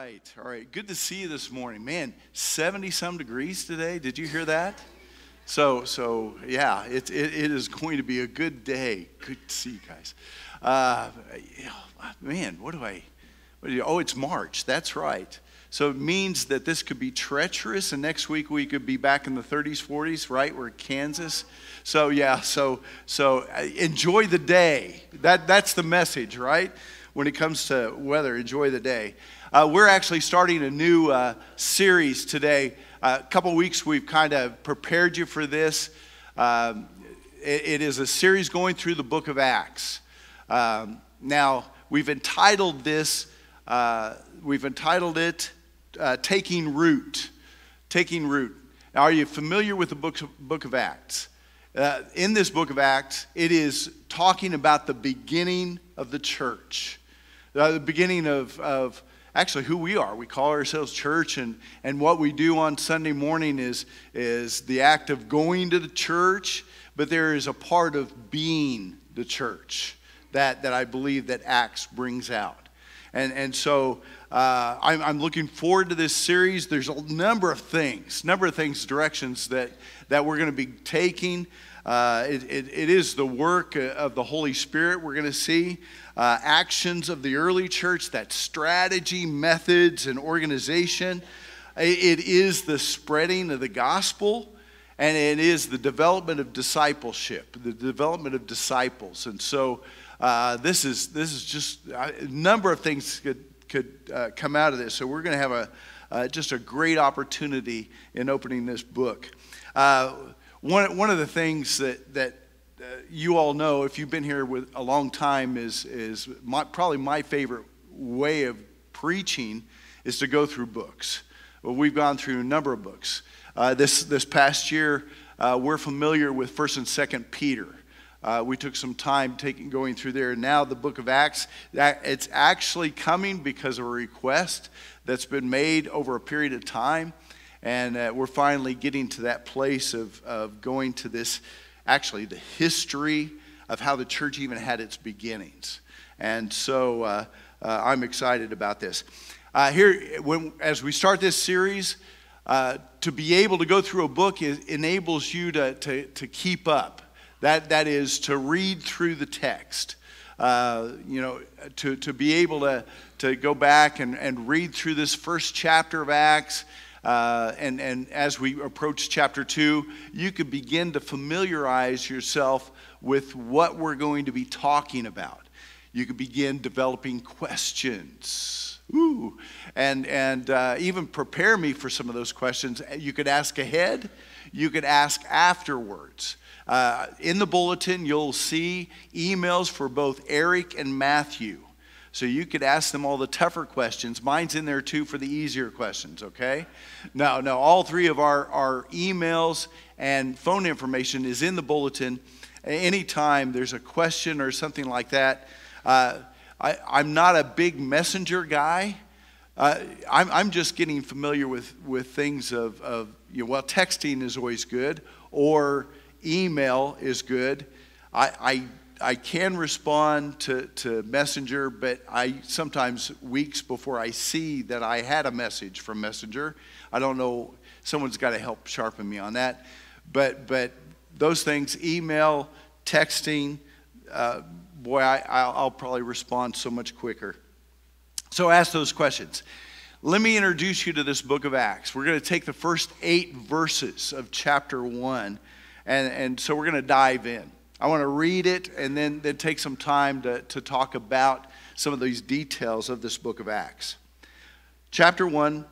right, all right. Good to see you this morning. Man, 70 some degrees today. Did you hear that? So, so yeah, it, it, it is going to be a good day. Good to see you guys. Uh, man, what do I, what do you, oh, it's March. That's right. So it means that this could be treacherous, and next week we could be back in the 30s, 40s, right? We're in Kansas. So yeah, so so uh, enjoy the day. That that's the message, right? When it comes to weather, enjoy the day. Uh, we're actually starting a new uh, series today. Uh, a couple weeks we've kind of prepared you for this. Um, it, it is a series going through the book of Acts. Um, now, we've entitled this, uh, we've entitled it uh, Taking Root. Taking Root. Now, are you familiar with the book of, book of Acts? Uh, in this book of Acts, it is talking about the beginning of the church, the beginning of, of actually who we are. We call ourselves church, and, and what we do on Sunday morning is, is the act of going to the church, but there is a part of being the church that, that I believe that Acts brings out. And, and so uh, I'm, I'm looking forward to this series. There's a number of things, number of things, directions that, that we're going to be taking. Uh, it, it, it is the work of the Holy Spirit we're going to see uh, actions of the early church, that strategy, methods, and organization. It is the spreading of the gospel, and it is the development of discipleship, the development of disciples. And so, uh, this is this is just uh, a number of things could could uh, come out of this. So we're going to have a uh, just a great opportunity in opening this book. One one of the things that that uh, you all know, if you've been here with a long time, is, is my, probably my favorite way of preaching is to go through books. Well, we've gone through a number of books. Uh, this, this past year, uh, we're familiar with 1st and 2nd Peter. Uh, we took some time taking, going through there. Now, the book of Acts, that, it's actually coming because of a request that's been made over a period of time. And uh, we're finally getting to that place of, of going to this actually the history of how the church even had its beginnings. And so uh, uh, I'm excited about this. Uh, here, when, as we start this series, uh, to be able to go through a book is, enables you to, to, to keep up. That, that is to read through the text. Uh, you know, to, to be able to, to go back and, and read through this first chapter of Acts uh, and, and as we approach chapter two, you could begin to familiarize yourself with what we're going to be talking about. You could begin developing questions. Ooh. And, and uh, even prepare me for some of those questions. You could ask ahead, you could ask afterwards. Uh, in the bulletin, you'll see emails for both Eric and Matthew. So you could ask them all the tougher questions. Mine's in there too for the easier questions, okay? No, no, all three of our, our emails and phone information is in the bulletin. Anytime there's a question or something like that, uh, I, I'm not a big messenger guy. Uh, I'm, I'm just getting familiar with, with things of, of, you know, well, texting is always good, or email is good. I, I I can respond to, to Messenger, but I sometimes weeks before I see that I had a message from Messenger. I don't know, someone's got to help sharpen me on that. But, but those things, email, texting, uh, boy, I, I'll probably respond so much quicker. So ask those questions. Let me introduce you to this book of Acts. We're going to take the first eight verses of chapter one, and, and so we're going to dive in. I want to read it and then, then take some time to, to talk about some of these details of this book of Acts. Chapter 1,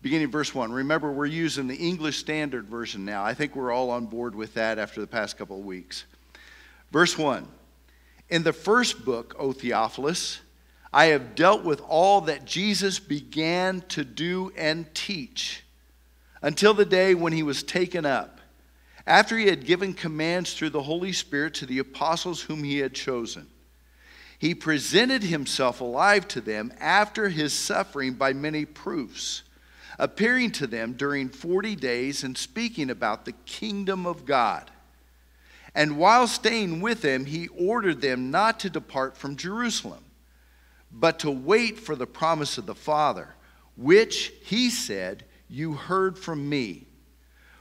beginning verse 1. Remember, we're using the English Standard Version now. I think we're all on board with that after the past couple of weeks. Verse 1 In the first book, O Theophilus, I have dealt with all that Jesus began to do and teach until the day when he was taken up after he had given commands through the Holy Spirit to the apostles whom he had chosen. He presented himself alive to them after his suffering by many proofs, appearing to them during 40 days and speaking about the kingdom of God. And while staying with them, he ordered them not to depart from Jerusalem, but to wait for the promise of the Father which he said, You heard from me.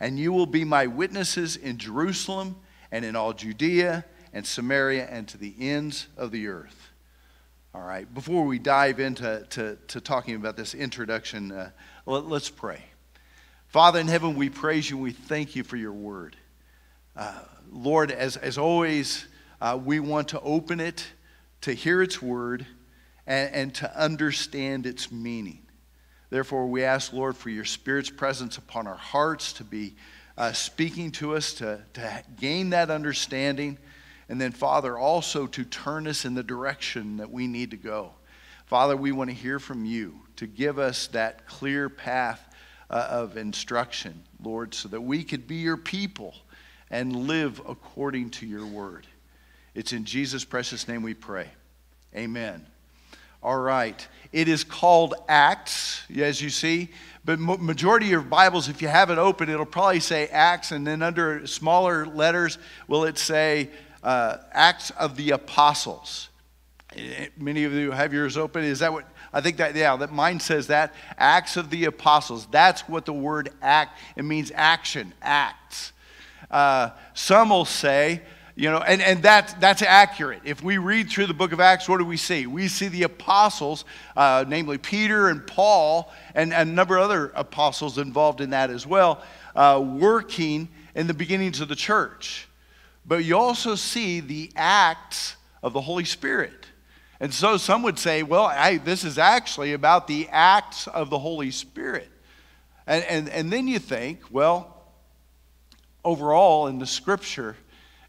and you will be my witnesses in Jerusalem and in all Judea and Samaria and to the ends of the earth. All right, before we dive into to, to talking about this introduction, uh, let, us pray. Father in heaven, we praise you and we thank you for your word. Uh, Lord, as, as always, uh, we want to open it to hear its word and, and to understand its meaning. Therefore, we ask, Lord, for your Spirit's presence upon our hearts to be uh, speaking to us, to, to gain that understanding, and then, Father, also to turn us in the direction that we need to go. Father, we want to hear from you to give us that clear path uh, of instruction, Lord, so that we could be your people and live according to your word. It's in Jesus' precious name we pray. Amen. All right. It is called Acts, as you see. But majority of your Bibles, if you have it open, it'll probably say Acts, and then under smaller letters, will it say uh, Acts of the Apostles? Eh, many of you have yours open. Is that what I think that, yeah, that mine says that. Acts of the Apostles. That's what the word act, it means action, acts. Uh, some will say, you know, and, and that, that's accurate. If we read through the book of Acts, what do we see? We see the apostles, uh, namely Peter and Paul, and, and, a number of other apostles involved in that as well, uh, working in the beginnings of the church. But you also see the acts of the Holy Spirit. And so some would say, well, I, this is actually about the acts of the Holy Spirit. And, and, and then you think, well, overall in the scripture,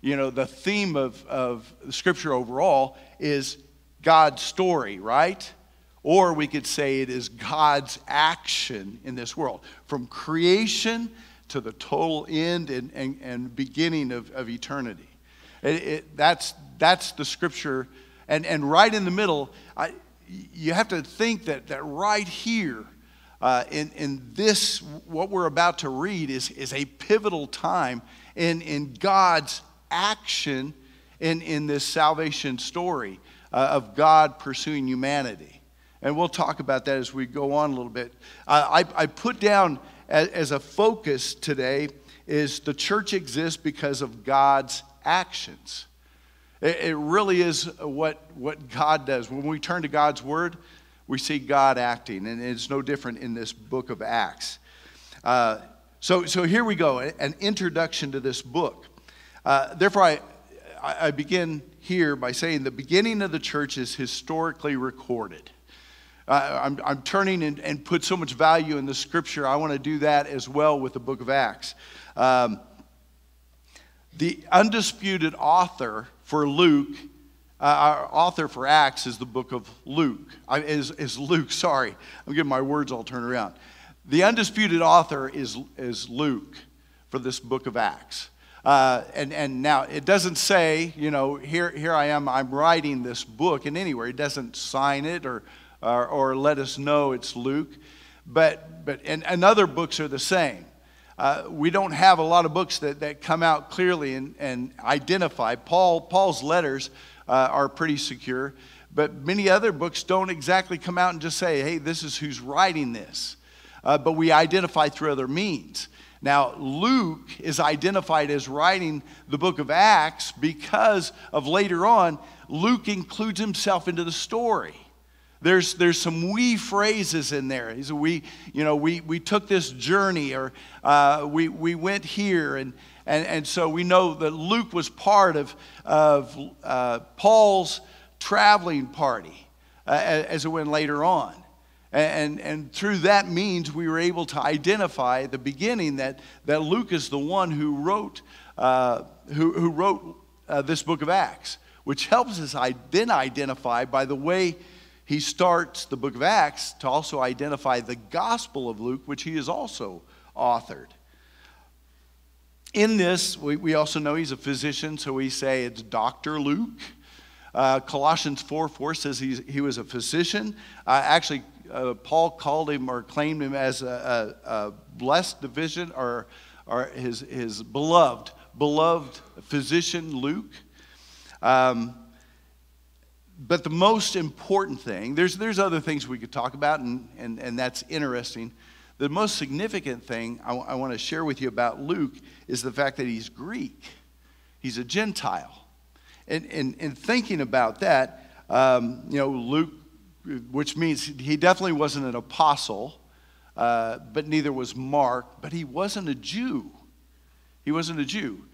you know, the theme of, of scripture overall is God's story, right? Or we could say it is God's action in this world. From creation to the total end and, and, and beginning of, of eternity. It, it, that's, that's the scripture and, and right in the middle, I, you have to think that, that right here, uh, in, in this, what we're about to read, is, is a pivotal time in, in God's action in, in this salvation story uh, of God pursuing humanity. And we'll talk about that as we go on a little bit. Uh, I, I put down as, as a focus today is the church exists because of God's actions. It, really is what, what God does. When we turn to God's word, we see God acting, and it's no different in this book of Acts. Uh, so, so here we go an introduction to this book. Uh, therefore, I, I begin here by saying the beginning of the church is historically recorded. Uh, I'm, I'm, turning and, and, put so much value in the scripture. I want to do that as well with the book of Acts. Um, the undisputed author for Luke, uh, our author for Acts is the book of Luke. I, is, is Luke, sorry. I'm getting my words all turned around. The undisputed author is, is Luke for this book of Acts. Uh, and, and now it doesn't say, you know, here, here I am, I'm writing this book in anywhere. It doesn't sign it or, or, or let us know it's Luke. But, but and, and other books are the same. Uh, we don't have a lot of books that, that come out clearly and, and identify. Paul, Paul's letters uh, are pretty secure, but many other books don't exactly come out and just say, hey, this is who's writing this. Uh, but we identify through other means. Now, Luke is identified as writing the book of Acts because of later on, Luke includes himself into the story. There's, there's some we phrases in there. He's we, you know, we, we took this journey or uh, we, we went here. And, and, and so we know that Luke was part of, of uh, Paul's traveling party uh, as it went later on. And, and through that means, we were able to identify at the beginning that, that Luke is the one who wrote, uh, who, who wrote uh, this book of Acts, which helps us then identify by the way he starts the book of Acts to also identify the Gospel of Luke, which he is also authored. In this, we, we also know he's a physician, so we say it's Dr. Luke. Uh, Colossians 4 4 says he was a physician. Uh, actually, uh, Paul called him or claimed him as a, a, a blessed division or, or his, his beloved, beloved physician, Luke. Um, but the most important thing, there's, there's other things we could talk about, and, and, and that's interesting. The most significant thing I, I want to share with you about Luke is the fact that he's Greek, he's a Gentile. And, and, and thinking about that, um, you know, Luke, which means he definitely wasn't an apostle, uh, but neither was Mark, but he wasn't a Jew. He wasn't a Jew.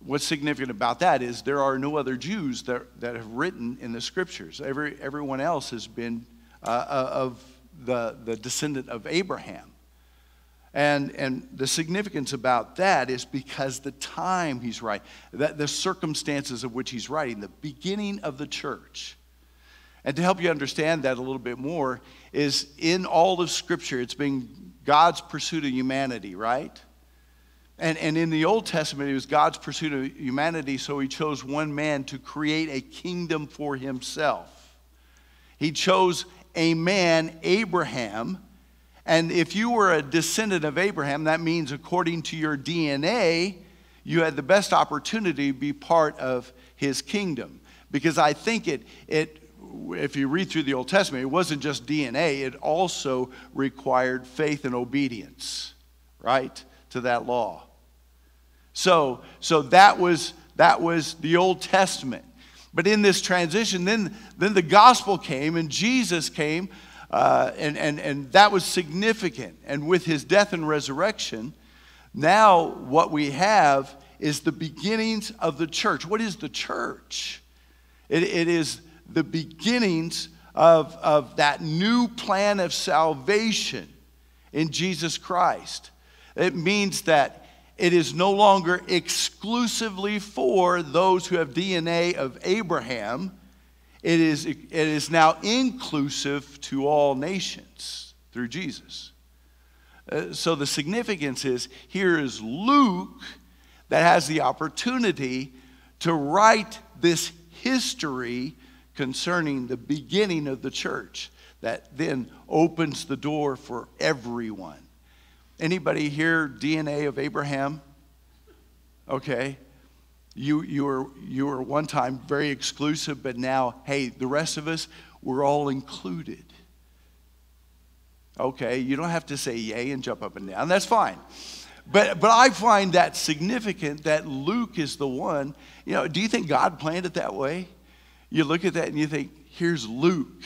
What's significant about that is there are no other Jews that, that have written in the scriptures. Every, everyone else has been uh, uh of the, the descendant of Abraham. And, and the significance about that is because the time he's writing, that the circumstances of which he's writing, the beginning of the church. And to help you understand that a little bit more, is in all of Scripture, it's been God's pursuit of humanity, right? And, and in the Old Testament, it was God's pursuit of humanity, so he chose one man to create a kingdom for himself. He chose a man, Abraham, and if you were a descendant of Abraham, that means according to your DNA, you had the best opportunity to be part of his kingdom. Because I think it, it if you read through the Old Testament, it wasn't just DNA, it also required faith and obedience, right, to that law. So, so that was that was the Old Testament. But in this transition, then, then the gospel came and Jesus came uh, and, and, and that was significant. And with his death and resurrection, now what we have is the beginnings of the church. What is the church? It, it is the beginnings of, of that new plan of salvation in Jesus Christ. It means that it is no longer exclusively for those who have DNA of Abraham it is, it is now inclusive to all nations through Jesus. Uh, so the significance is here is Luke that has the opportunity to write this history concerning the beginning of the church that then opens the door for everyone. Anybody here DNA of Abraham? Okay you, you, were, you were one time very exclusive, but now, hey, the rest of us, we're all included. Okay, you don't have to say yay and jump up and down. That's fine. But, but I find that significant that Luke is the one. You know, do you think God planned it that way? You look at that and you think, here's Luke.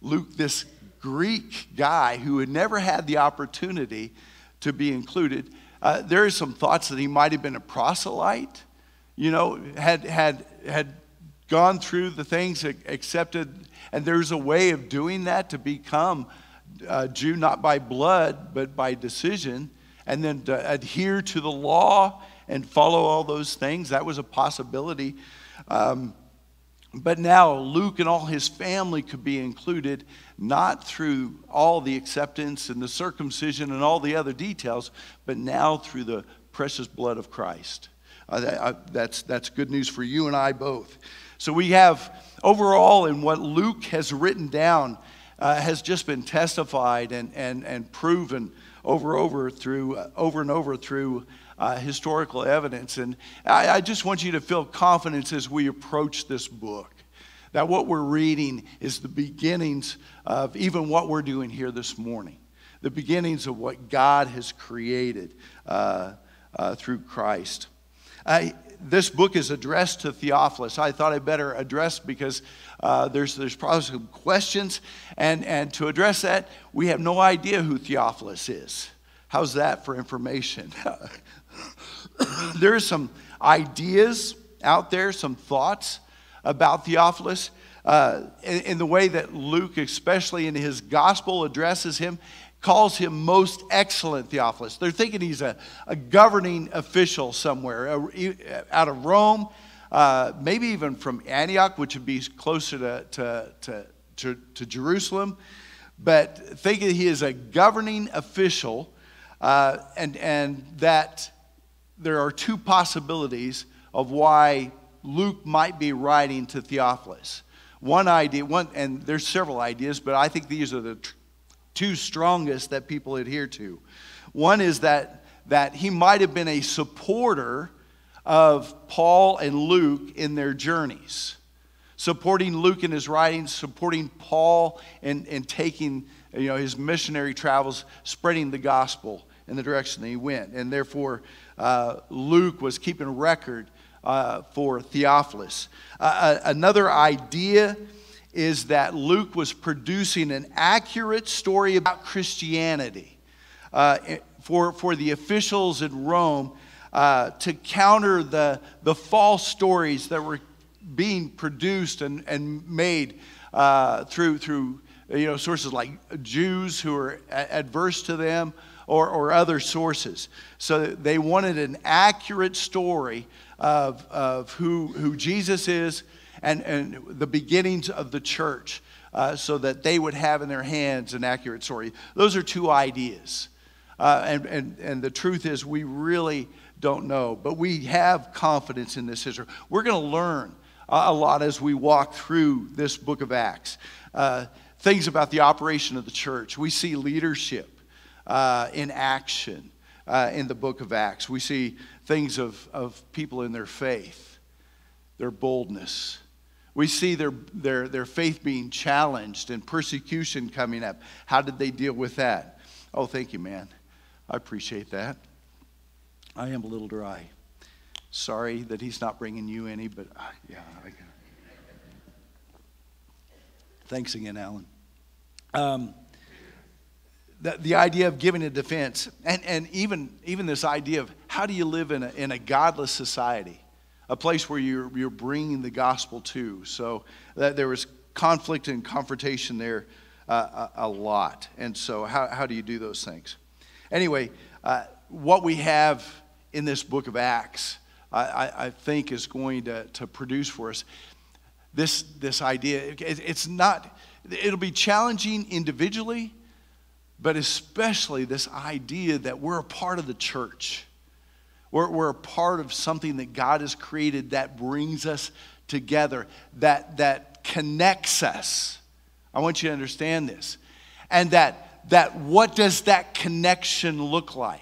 Luke, this Greek guy who had never had the opportunity to be included. Uh, there are some thoughts that he might have been a proselyte you know, had, had, had gone through the things, accepted, and there's a way of doing that to become a Jew not by blood, but by decision, and then to adhere to the law and follow all those things. That was a possibility. Um, but now Luke and all his family could be included, not through all the acceptance and the circumcision and all the other details, but now through the precious blood of Christ. Uh, that's, that's good news for you and I both. So we have overall in what Luke has written down uh, has just been testified and, and, and proven over over through uh, over and over through uh, historical evidence. And I, I just want you to feel confidence as we approach this book. That what we're reading is the beginnings of even what we're doing here this morning, the beginnings of what God has created uh, uh, through Christ. Uh, this book is addressed to Theophilus. I thought I'd better address because uh, there's, there's probably some questions. And, and to address that, we have no idea who Theophilus is. How's that for information? there's some ideas out there, some thoughts about Theophilus. Uh, in, in, the way that Luke, especially in his gospel, addresses him, calls him most excellent Theophilus. They're thinking he's a, a governing official somewhere a, out of Rome, uh, maybe even from Antioch, which would be closer to, to, to, to, to Jerusalem. But thinking he is a governing official uh, and, and that there are two possibilities of why Luke might be writing to Theophilus. One idea, one, and there's several ideas, but I think these are the tr- two strongest that people adhere to. One is that, that he might have been a supporter of Paul and Luke in their journeys, supporting Luke in his writings, supporting Paul in, in taking you know, his missionary travels, spreading the gospel in the direction that he went. And therefore, uh, Luke was keeping record uh, for Theophilus. Uh, uh, another idea is that Luke was producing an accurate story about Christianity uh, for, for the officials in Rome uh, to counter the, the false stories that were being produced and, and made through, through you know, sources like Jews who are adverse to them or, or other sources. So they wanted an accurate story of, of who, who Jesus is and, and the beginnings of the church uh, so that they would have in their hands an accurate story. Those are two ideas. Uh, and, and, and the truth is, we really don't know, but we have confidence in this history. We're going to learn a lot as we walk through this book of Acts. Uh, things about the operation of the church. We see leadership uh, in action uh, in the book of Acts. We see things of, of people in their faith, their boldness. We see their, their, their faith being challenged and persecution coming up. How did they deal with that? Oh, thank you, man. I appreciate that. I am a little dry. Sorry that he's not bringing you any, but uh, yeah. I, thanks again, Alan. Um, the, the idea of giving a defense, and, and even, even this idea of how do you live in a, in a godless society, a place where you're, you're bringing the gospel to. So that there was conflict and confrontation there uh, a, a, lot. And so, how, how do you do those things? Anyway, uh, what we have in this book of Acts, I, I think, is going to, to produce for us this, this idea. It, it's not, it'll be challenging individually but especially this idea that we're a part of the church. We're, we're a part of something that God has created that brings us together, that, that connects us. I want you to understand this. And that, that what does that connection look like?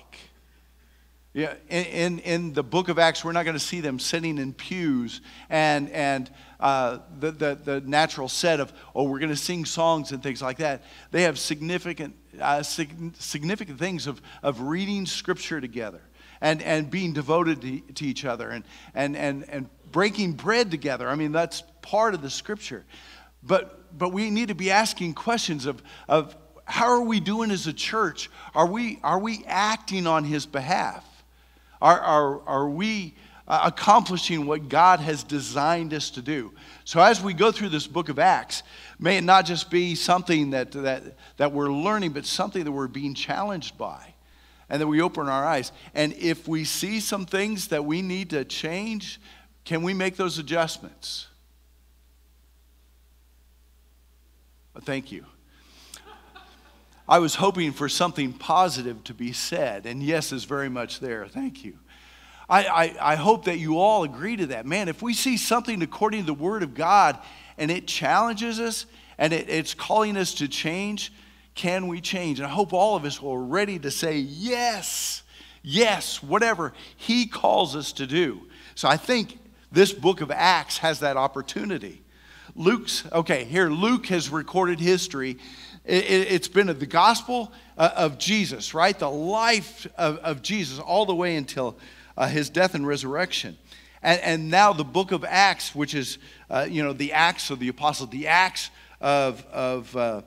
Yeah, in, in, in the book of Acts, we're not going to see them sitting in pews and, and uh, the, the, the natural set of, oh, we're going to sing songs and things like that. They have significant uh, significant things of, of reading scripture together and, and being devoted to, to each other and, and, and, and breaking bread together. I mean, that's part of the scripture. But, but we need to be asking questions of, of how are we doing as a church? Are we, are we acting on his behalf? Are, are, are we uh, accomplishing what God has designed us to do. So, as we go through this book of Acts, may it not just be something that, that, that we're learning, but something that we're being challenged by and that we open our eyes. And if we see some things that we need to change, can we make those adjustments? Thank you. I was hoping for something positive to be said, and yes is very much there. Thank you. I, I, I hope that you all agree to that. Man, if we see something according to the Word of God and it challenges us and it, it's calling us to change, can we change? And I hope all of us are ready to say, yes, yes, whatever He calls us to do. So I think this book of Acts has that opportunity. Luke's, okay, here, Luke has recorded history. It, has it, been the gospel uh, of Jesus, right? The life of, of Jesus all the way until uh, his death and resurrection. And, and, now the book of Acts, which is, uh, you know, the Acts of the Apostles, the Acts of, of, uh,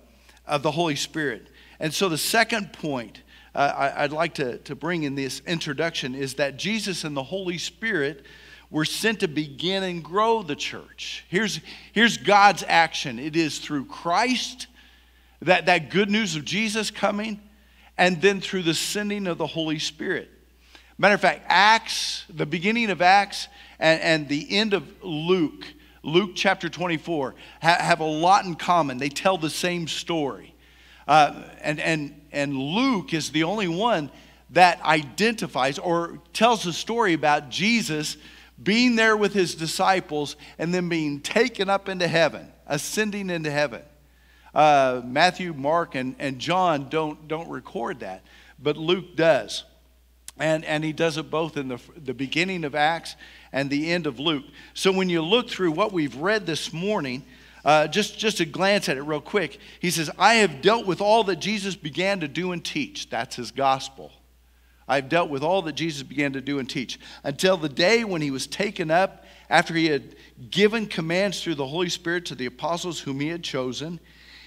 of the Holy Spirit. And so the second point uh, I, would like to, to bring in this introduction is that Jesus and the Holy Spirit were sent to begin and grow the church. Here's, here's God's action it is through Christ, that, that good news of Jesus coming, and then through the sending of the Holy Spirit. Matter of fact, Acts, the beginning of Acts and, and the end of Luke, Luke chapter 24, ha, have a lot in common. They tell the same story. Uh, and, and, and Luke is the only one that identifies or tells a story about Jesus being there with his disciples and then being taken up into heaven, ascending into heaven. Uh, Matthew, Mark, and, and John don't, don't record that, but Luke does. And, and he does it both in the, the beginning of Acts and the end of Luke. So when you look through what we've read this morning, uh, just, just a glance at it real quick, he says, I have dealt with all that Jesus began to do and teach. That's his gospel. I've dealt with all that Jesus began to do and teach until the day when he was taken up after he had given commands through the Holy Spirit to the apostles whom he had chosen.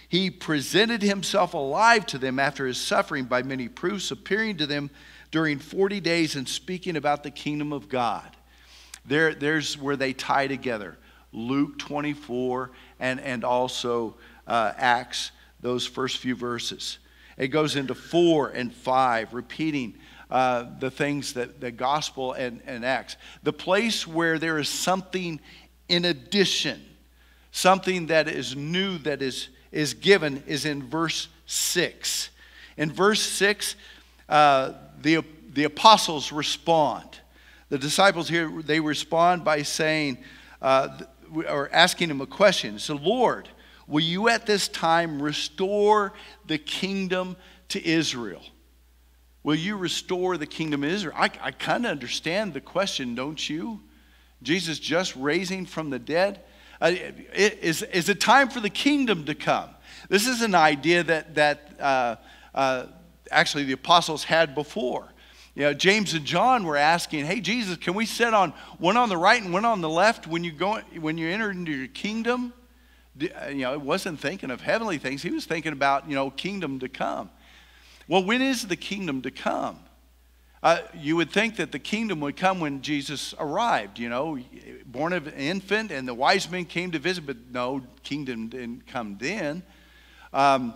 He presented himself alive to them after his suffering by many proofs, appearing to them during 40 days and speaking about the kingdom of God. There, there's where they tie together Luke 24 and, and also uh, Acts, those first few verses. It goes into 4 and 5, repeating uh, the things that the gospel and, and Acts. The place where there is something in addition, something that is new that is, is given, is in verse 6. In verse 6, uh, the, the apostles respond. The disciples here, they respond by saying, uh, or asking him a question. So, Lord, will you at this time restore the kingdom to Israel? Will you restore the kingdom of Israel? I, I kind of understand the question, don't you? Jesus just raising from the dead. Uh, is, is it time for the kingdom to come? This is an idea that, that uh, uh, actually the apostles had before. You know, James and John were asking, "Hey Jesus, can we sit on one on the right and one on the left when you go when you enter into your kingdom?" Uh, you know, it wasn't thinking of heavenly things. He was thinking about you know kingdom to come. Well, when is the kingdom to come? Uh, you would think that the kingdom would come when Jesus arrived, you know, born of an infant, and the wise men came to visit, but no, kingdom didn't come then. Um,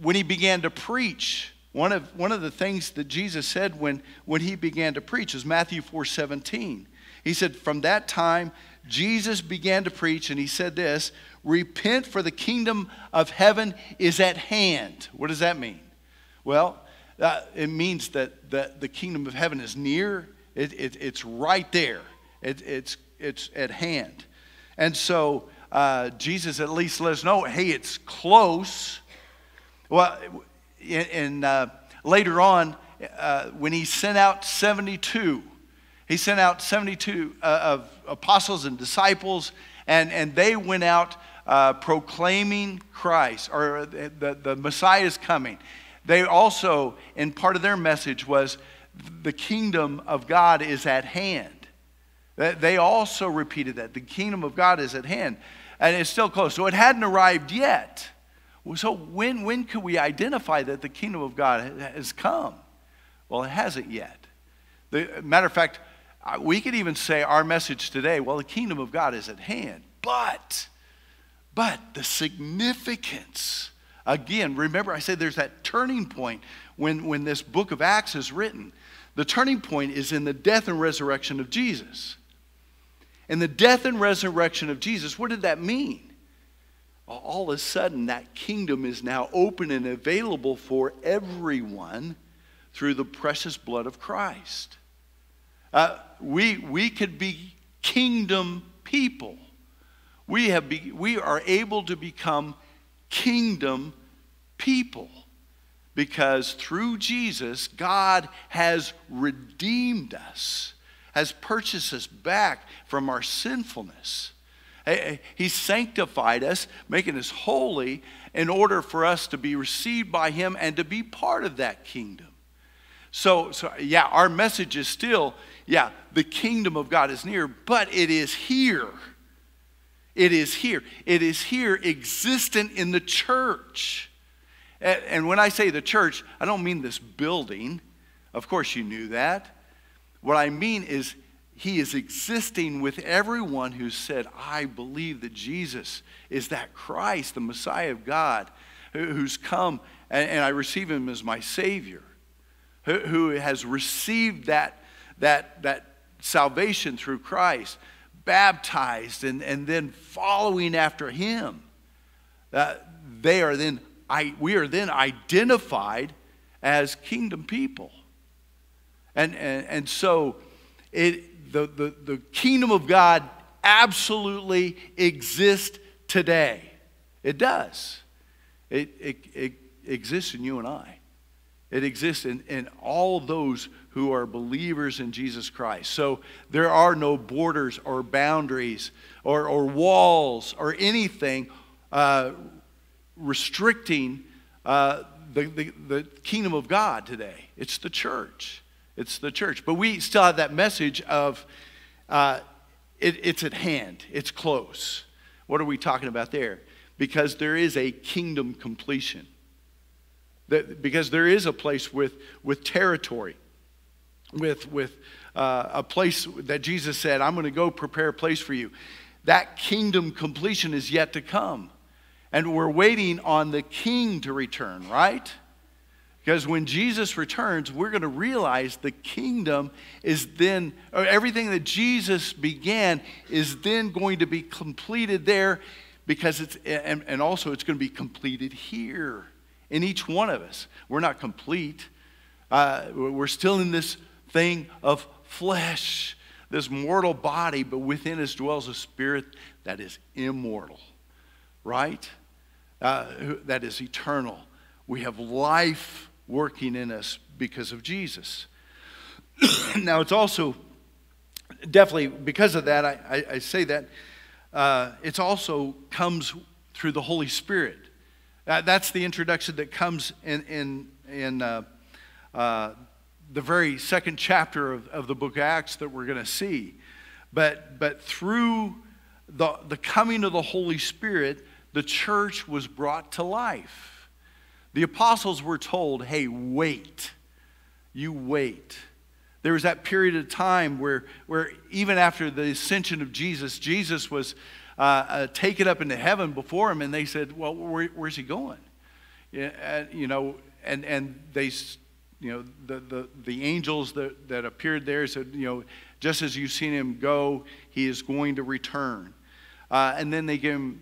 when he began to preach, one of, one of the things that Jesus said when, when he began to preach is Matthew 4 17. He said, From that time, Jesus began to preach, and he said this Repent, for the kingdom of heaven is at hand. What does that mean? Well, uh, it means that the, the kingdom of heaven is near, it, it, it's right there, it, it's, it's at hand. And so uh, Jesus at least let us know hey, it's close. Well, and uh, later on, uh, when he sent out 72, he sent out 72 uh, of apostles and disciples, and, and they went out uh, proclaiming Christ, or the, the Messiah is coming. They also, and part of their message, was the kingdom of God is at hand. They also repeated that. The kingdom of God is at hand. And it's still close. So it hadn't arrived yet. So when, when could we identify that the kingdom of God has come? Well, it hasn't yet. The, matter of fact, we could even say our message today, well, the kingdom of God is at hand. But, but the significance Again, remember I said there's that turning point when, when this book of Acts is written. The turning point is in the death and resurrection of Jesus. And the death and resurrection of Jesus, what did that mean? All of a sudden, that kingdom is now open and available for everyone through the precious blood of Christ. Uh, we, we could be kingdom people. We, have be, we are able to become kingdom people because through Jesus, God has redeemed us, has purchased us back from our sinfulness. Eh, eh, he sanctified us, making us holy in order for us to be received by Him and to be part of that kingdom. So, so yeah, our message is still, yeah, the kingdom of God is near, but it is here. It is here. It is here existent in the church. Eh, and when I say the church, I don't mean this building. Of course, you knew that. What I mean is, he is existing with everyone who said, I believe that Jesus is that Christ, the Messiah of God, who's come and I receive him as my Savior, who has received that, that, that salvation through Christ baptized and, and then following after him, uh, they are then, I, we are then identified as kingdom people. And, and, and so it, the, the, the kingdom of God absolutely exists today. It does. It, it, it exists in you and I. It exists in, in all those who are believers in Jesus Christ. So there are no borders or boundaries or, or walls or anything uh, restricting uh, the, the, the kingdom of God today. It's the church. It's the church. But we still have that message of uh, it, it's at hand, it's close. What are we talking about there? Because there is a kingdom completion. That, because there is a place with, with territory, with, with uh, a place that Jesus said, I'm going to go prepare a place for you. That kingdom completion is yet to come. And we're waiting on the king to return, right? Because when Jesus returns, we're going to realize the kingdom is then, everything that Jesus began is then going to be completed there because it's, and, and also it's going to be completed here in each one of us. We're not complete. Uh, we're still in this thing of flesh, this mortal body, but within us dwells a spirit that is immortal, right? Uh, that is eternal. We have life working in us because of Jesus. now, it's also definitely because of that, I, I, I say that uh, it also comes through the Holy Spirit. That's the introduction that comes in, in, in uh, uh, the very second chapter of, of the book of Acts that we're going to see. But, but through the, the coming of the Holy Spirit, the church was brought to life. The apostles were told, hey, wait. You wait. There was that period of time where, where even after the ascension of Jesus, Jesus was uh, uh, taken up into heaven before him, and they said, "Well, where, where's he going?" You know, and and they, you know, the the, the angels that, that appeared there said, you know, just as you've seen him go, he is going to return. Uh, and then they give him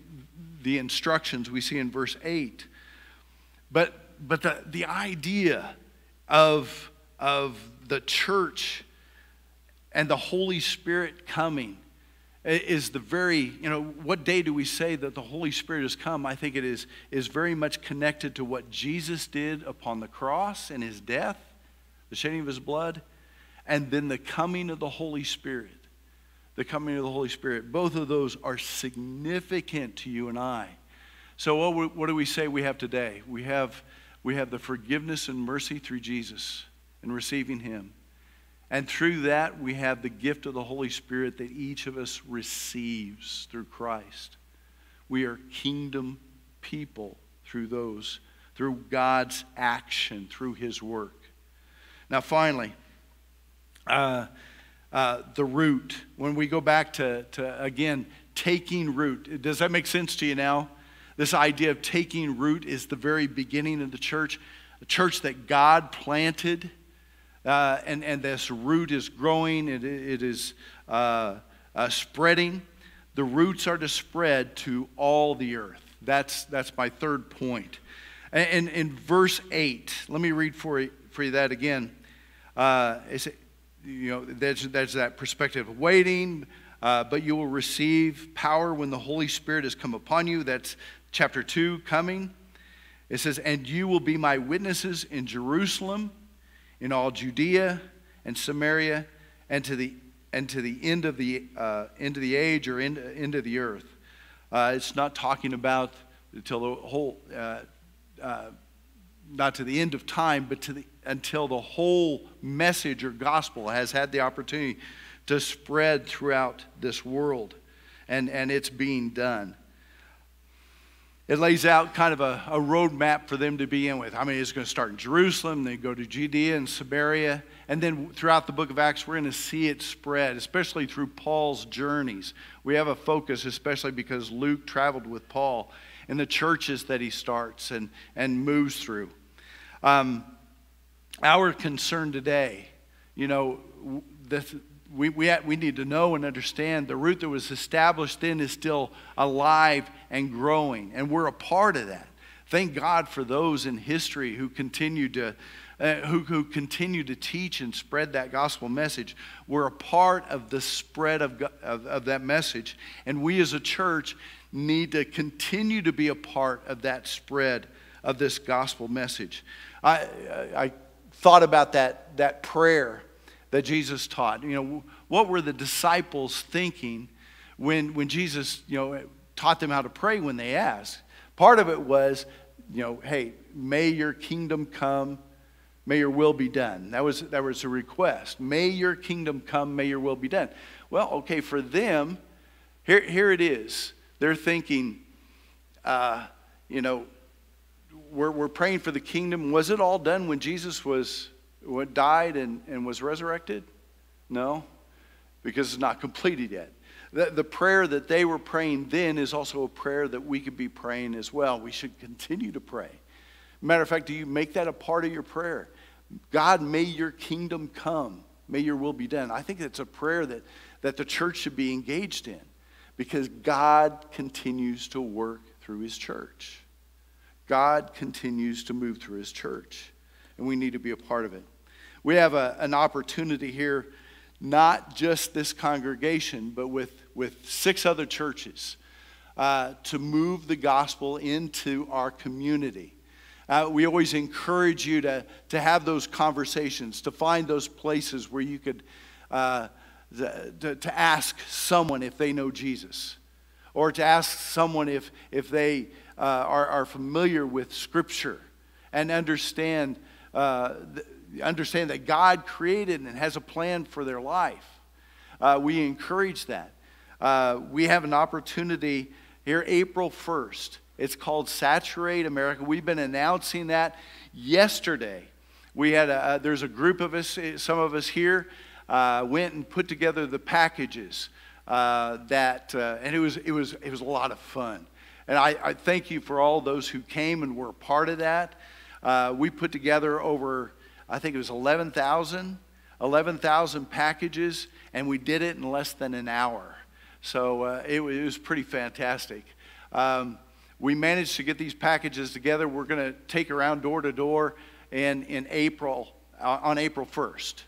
the instructions we see in verse eight. But but the the idea of of the church and the Holy Spirit coming is the very, you know, what day do we say that the Holy Spirit has come? I think it is, is very much connected to what Jesus did upon the cross and his death, the shedding of his blood, and then the coming of the Holy Spirit. The coming of the Holy Spirit. Both of those are significant to you and I. So, what, do we say we have today? We have, we have the forgiveness and mercy through Jesus and receiving him. And through that, we have the gift of the Holy Spirit that each of us receives through Christ. We are kingdom people through those, through God's action, through His work. Now, finally, uh, uh, the root. When we go back to, to, again, taking root, does that make sense to you now? This idea of taking root is the very beginning of the church, a church that God planted uh, and, and this root is growing, it, it is uh, uh, spreading. The roots are to spread to all the earth. That's, that's my third point. And in verse 8, let me read for you, for you that again. Uh, it's, you know, there's, there's that perspective of waiting, uh, but you will receive power when the Holy Spirit has come upon you. That's chapter 2 coming. It says, And you will be my witnesses in Jerusalem in all Judea and Samaria and to the, and to the end of the, uh, end of the age or end, end of the earth. Uh, it's not talking about until the whole, uh, uh, not to the end of time, but to the, until the whole message or gospel has had the opportunity to spread throughout this world. And, and it's being done it lays out kind of a, a roadmap for them to be in with. I mean, it's going to start in Jerusalem, then go to Judea and Samaria, and then throughout the book of Acts, we're going to see it spread, especially through Paul's journeys. We have a focus, especially because Luke traveled with Paul in the churches that he starts and, and moves through. Um, our concern today, you know, this, we, we, we need to know and understand the root that was established then is still alive and growing, and we're a part of that. Thank God for those in history who continue to, uh, who, who continue to teach and spread that gospel message. We're a part of the spread of, of, of that message. And we as a church need to continue to be a part of that spread of this gospel message. I, I thought about that, that prayer that Jesus taught. You know, what were the disciples thinking when, when Jesus, you know, taught them how to pray when they asked? Part of it was, you know, hey, may your kingdom come May your will be done. That was, that was a request. May your kingdom come, may your will be done. Well, okay, for them, here, here it is. They're thinking, uh, you know, we're, we're praying for the kingdom. Was it all done when Jesus was what died and, and was resurrected? No, because it's not completed yet. The, the prayer that they were praying then is also a prayer that we could be praying as well. We should continue to pray. Matter of fact, do you make that a part of your prayer? God, may your kingdom come. May your will be done. I think it's a prayer that, that the church should be engaged in because God continues to work through his church. God continues to move through his church, and we need to be a part of it. We have a, an opportunity here, not just this congregation, but with, with six other churches, uh, to move the gospel into our community. Uh, we always encourage you to, to have those conversations, to find those places where you could uh, to, to ask someone if they know Jesus, or to ask someone if, if they uh, are, are familiar with Scripture and understand, uh, understand that God created and has a plan for their life. Uh, we encourage that. Uh, we have an opportunity here, April 1st. It's called Saturate America. We've been announcing that yesterday. We had a, there's a group of us, some of us here, uh, went and put together the packages uh, that, uh, and it was, it, was, it was a lot of fun. And I, I, thank you for all those who came and were a part of that. Uh, we put together over, I think it was 11,000, 11,000 packages, and we did it in less than an hour. So uh, it, it, was pretty fantastic. Um, we managed to get these packages together. We're going to take around door to door in, in April, uh, on April 1st.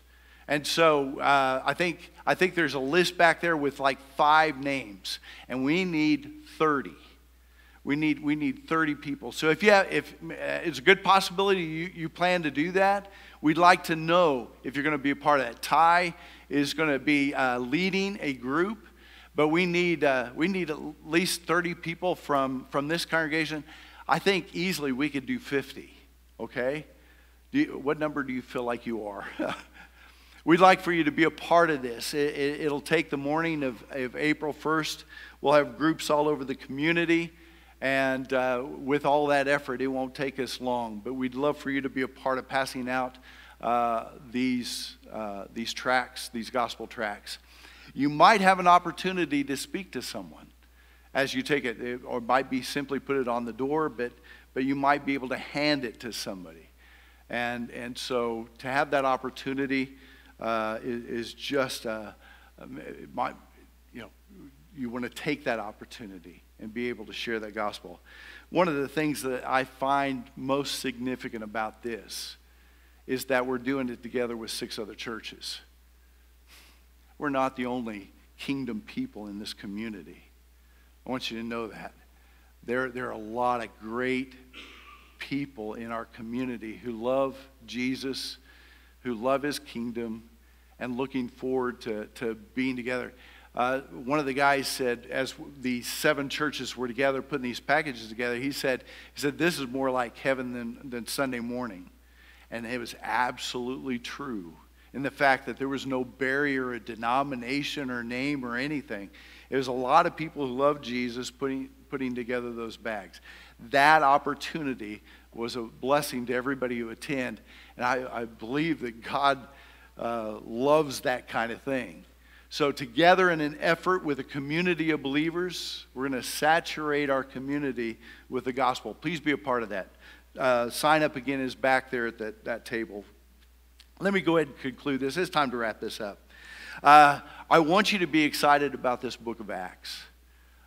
And so uh, I, think, I think there's a list back there with like five names, and we need 30. We need, we need 30 people. So if, you have, if uh, it's a good possibility you, you plan to do that, we'd like to know if you're going to be a part of that. Ty is going to be uh, leading a group but we need, uh, we need at least 30 people from, from this congregation. I think easily we could do 50, okay? Do you, what number do you feel like you are? We'd like for you to be a part of this. It, will it, take the morning of, of April 1st. We'll have groups all over the community. And uh, with all that effort, it won't take us long. But we'd love for you to be a part of passing out uh, these, uh, these tracks, these gospel tracks you might have an opportunity to speak to someone as you take it, or might be simply put it on the door, but, but you might be able to hand it to somebody. And, and so to have that opportunity uh, is, is, just, uh, um, might, you know, you want to take that opportunity and be able to share that gospel. One of the things that I find most significant about this is that we're doing it together with six other churches. We're not the only kingdom people in this community. I want you to know that. There, there are a lot of great people in our community who love Jesus, who love his kingdom, and looking forward to, to being together. Uh, one of the guys said, as the seven churches were together putting these packages together, he said, he said, this is more like heaven than, than Sunday morning. And it was absolutely true in the fact that there was no barrier, a denomination or name or anything. It was a lot of people who loved Jesus putting, putting together those bags. That opportunity was a blessing to everybody who attend. And I, I believe that God uh, loves that kind of thing. So, together in an effort with a community of believers, we're going to saturate our community with the gospel. Please be a part of that. Uh, sign up again is back there at that, that table let me go ahead and conclude this. It's time to wrap this up. Uh, I want you to be excited about this book of Acts.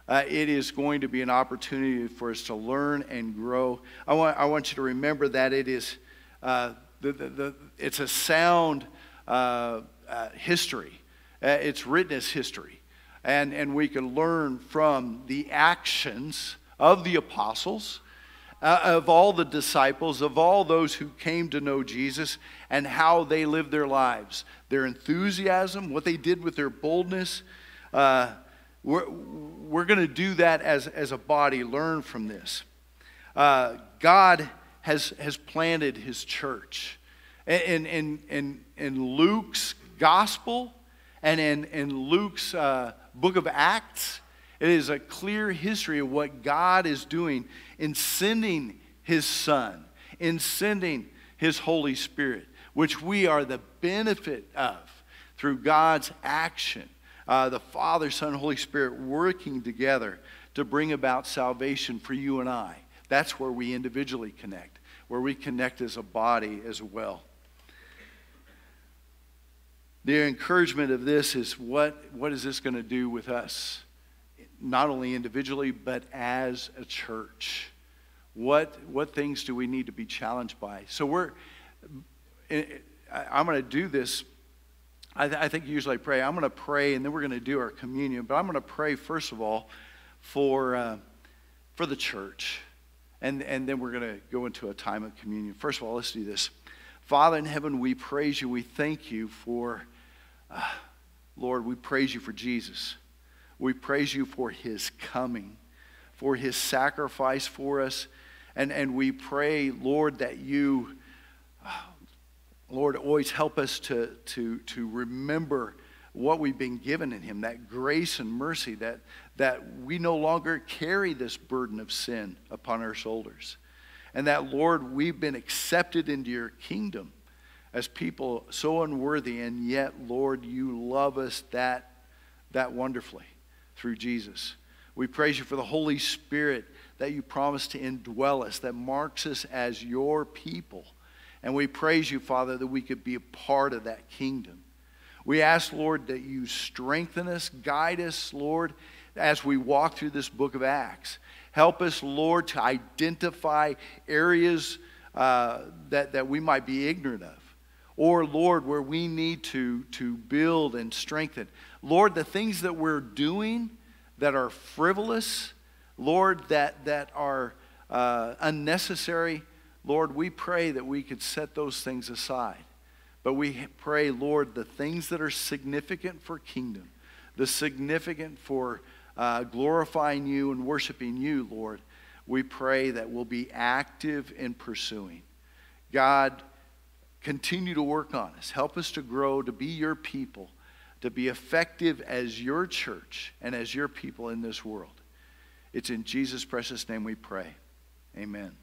Uh, it is going to be an opportunity for us to learn and grow. I want, I want you to remember that it is uh, the, the, the, it's a sound uh, uh, history. Uh, it's written as history. And, and we can learn from the actions of the apostles, uh, of all the disciples, of all those who came to know Jesus, and how they lived their lives. Their enthusiasm, what they did with their boldness. Uh, we're we're going to do that as, as a body, learn from this. Uh, God has, has planted his church. In, in, in, in Luke's gospel and in, in Luke's uh, book of Acts, it is a clear history of what God is doing in sending his Son, in sending his Holy Spirit, which we are the benefit of through God's action. Uh, the Father, Son, Holy Spirit working together to bring about salvation for you and I. That's where we individually connect, where we connect as a body as well. The encouragement of this is what, what is this going to do with us? Not only individually, but as a church. What, what things do we need to be challenged by? So we're, I'm going to do this. I, th- I think usually I pray. I'm going to pray, and then we're going to do our communion. But I'm going to pray, first of all, for, uh, for the church. And, and then we're going to go into a time of communion. First of all, let's do this. Father in heaven, we praise you. We thank you for uh, Lord, we praise you for Jesus. We praise you for his coming, for his sacrifice for us. And, and we pray, Lord, that you, uh, Lord, always help us to, to, to remember what we've been given in him, that grace and mercy, that, that we no longer carry this burden of sin upon our shoulders. And that, Lord, we've been accepted into your kingdom as people so unworthy, and yet, Lord, you love us that, that wonderfully through Jesus. We praise you for the Holy Spirit that you promised to indwell us, that marks us as your people. And we praise you, Father, that we could be a part of that kingdom. We ask, Lord, that you strengthen us, guide us, Lord, as we walk through this book of Acts. Help us, Lord, to identify areas uh, that, that we might be ignorant of or Lord, where we need to, to build and strengthen. Lord, the things that we're doing that are frivolous, Lord, that, that are uh, unnecessary, Lord, we pray that we could set those things aside. But we pray, Lord, the things that are significant for kingdom, the significant for uh, glorifying you and worshiping you, Lord, we pray that we'll be active in pursuing. God, Continue to work on us. Help us to grow, to be your people, to be effective as your church and as your people in this world. It's in Jesus' precious name we pray. Amen.